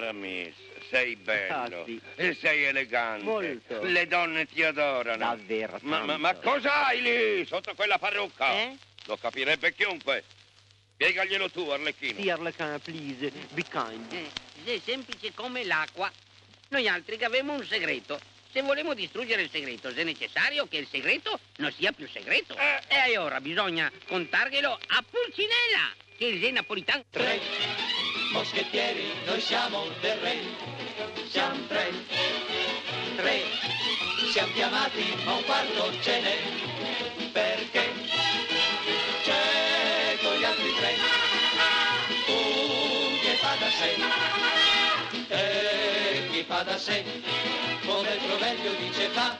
Aramis, sei bello. Ah, sì. E sei elegante. Molto. Le donne ti adorano. Davvero, Ma, ma, ma cosa hai lì sotto quella parrucca? Eh? Lo capirebbe chiunque. Spiegaglielo tu, Arlecchino. Sì, Arlequin, please, be kind. Eh, è semplice come l'acqua. Noi altri che avemo un segreto. Se volemo distruggere il segreto, se è necessario che il segreto non sia più segreto. Eh. E allora bisogna contarglielo a Pulcinella, che è il napolitano. Moschettieri, noi siamo del re, siamo tre, tre, siamo chiamati ma un quarto ce n'è, perché? C'è con gli altri tre, un che fa da sé, e chi fa da sé, come il proverbio dice fa,